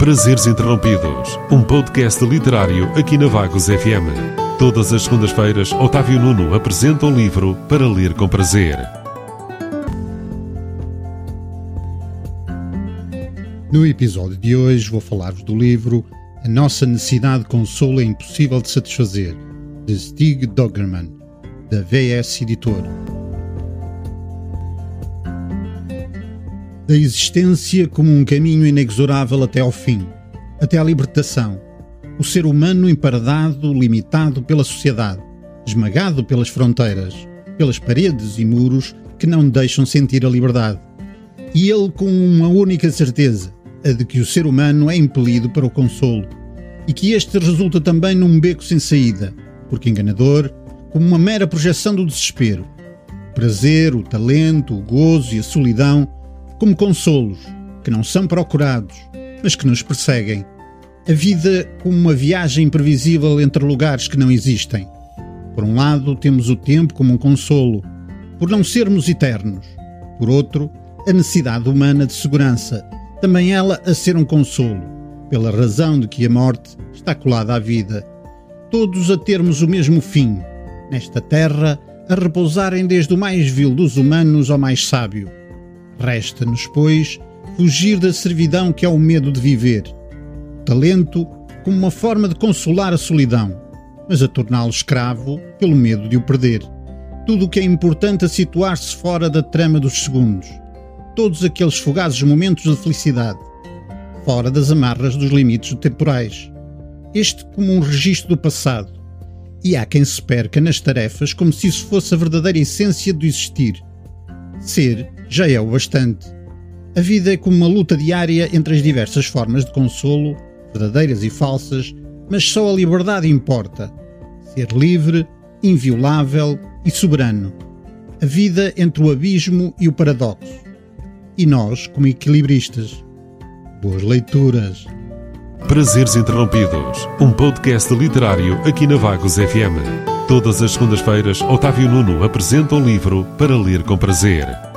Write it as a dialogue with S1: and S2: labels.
S1: Prazeres Interrompidos, um podcast literário aqui na Vagos FM. Todas as segundas-feiras, Otávio Nuno apresenta um livro para ler com prazer.
S2: No episódio de hoje vou falar-vos do livro A Nossa Necessidade de Consolo é Impossível de Satisfazer, de Stig Doggerman, da VS Editora. Da existência como um caminho inexorável até ao fim, até à libertação. O ser humano emparedado, limitado pela sociedade, esmagado pelas fronteiras, pelas paredes e muros que não deixam sentir a liberdade. E ele com uma única certeza, a de que o ser humano é impelido para o consolo, e que este resulta também num beco sem saída, porque enganador, como uma mera projeção do desespero. O prazer, o talento, o gozo e a solidão como consolos que não são procurados, mas que nos perseguem. A vida como uma viagem imprevisível entre lugares que não existem. Por um lado, temos o tempo como um consolo, por não sermos eternos. Por outro, a necessidade humana de segurança, também ela a ser um consolo, pela razão de que a morte está colada à vida. Todos a termos o mesmo fim, nesta terra, a repousarem desde o mais vil dos humanos ao mais sábio Resta-nos, pois, fugir da servidão que é o medo de viver. Talento como uma forma de consolar a solidão, mas a torná-lo escravo pelo medo de o perder. Tudo o que é importante a situar-se fora da trama dos segundos. Todos aqueles fugazes momentos de felicidade, fora das amarras dos limites temporais. Este como um registro do passado. E há quem se perca nas tarefas como se isso fosse a verdadeira essência do existir. Ser já é o bastante. A vida é como uma luta diária entre as diversas formas de consolo, verdadeiras e falsas, mas só a liberdade importa. Ser livre, inviolável e soberano. A vida entre o abismo e o paradoxo. E nós, como equilibristas. Boas leituras.
S1: Prazeres Interrompidos, um podcast literário aqui na Vagos FM. Todas as segundas-feiras, Otávio Nuno apresenta um livro para ler com prazer.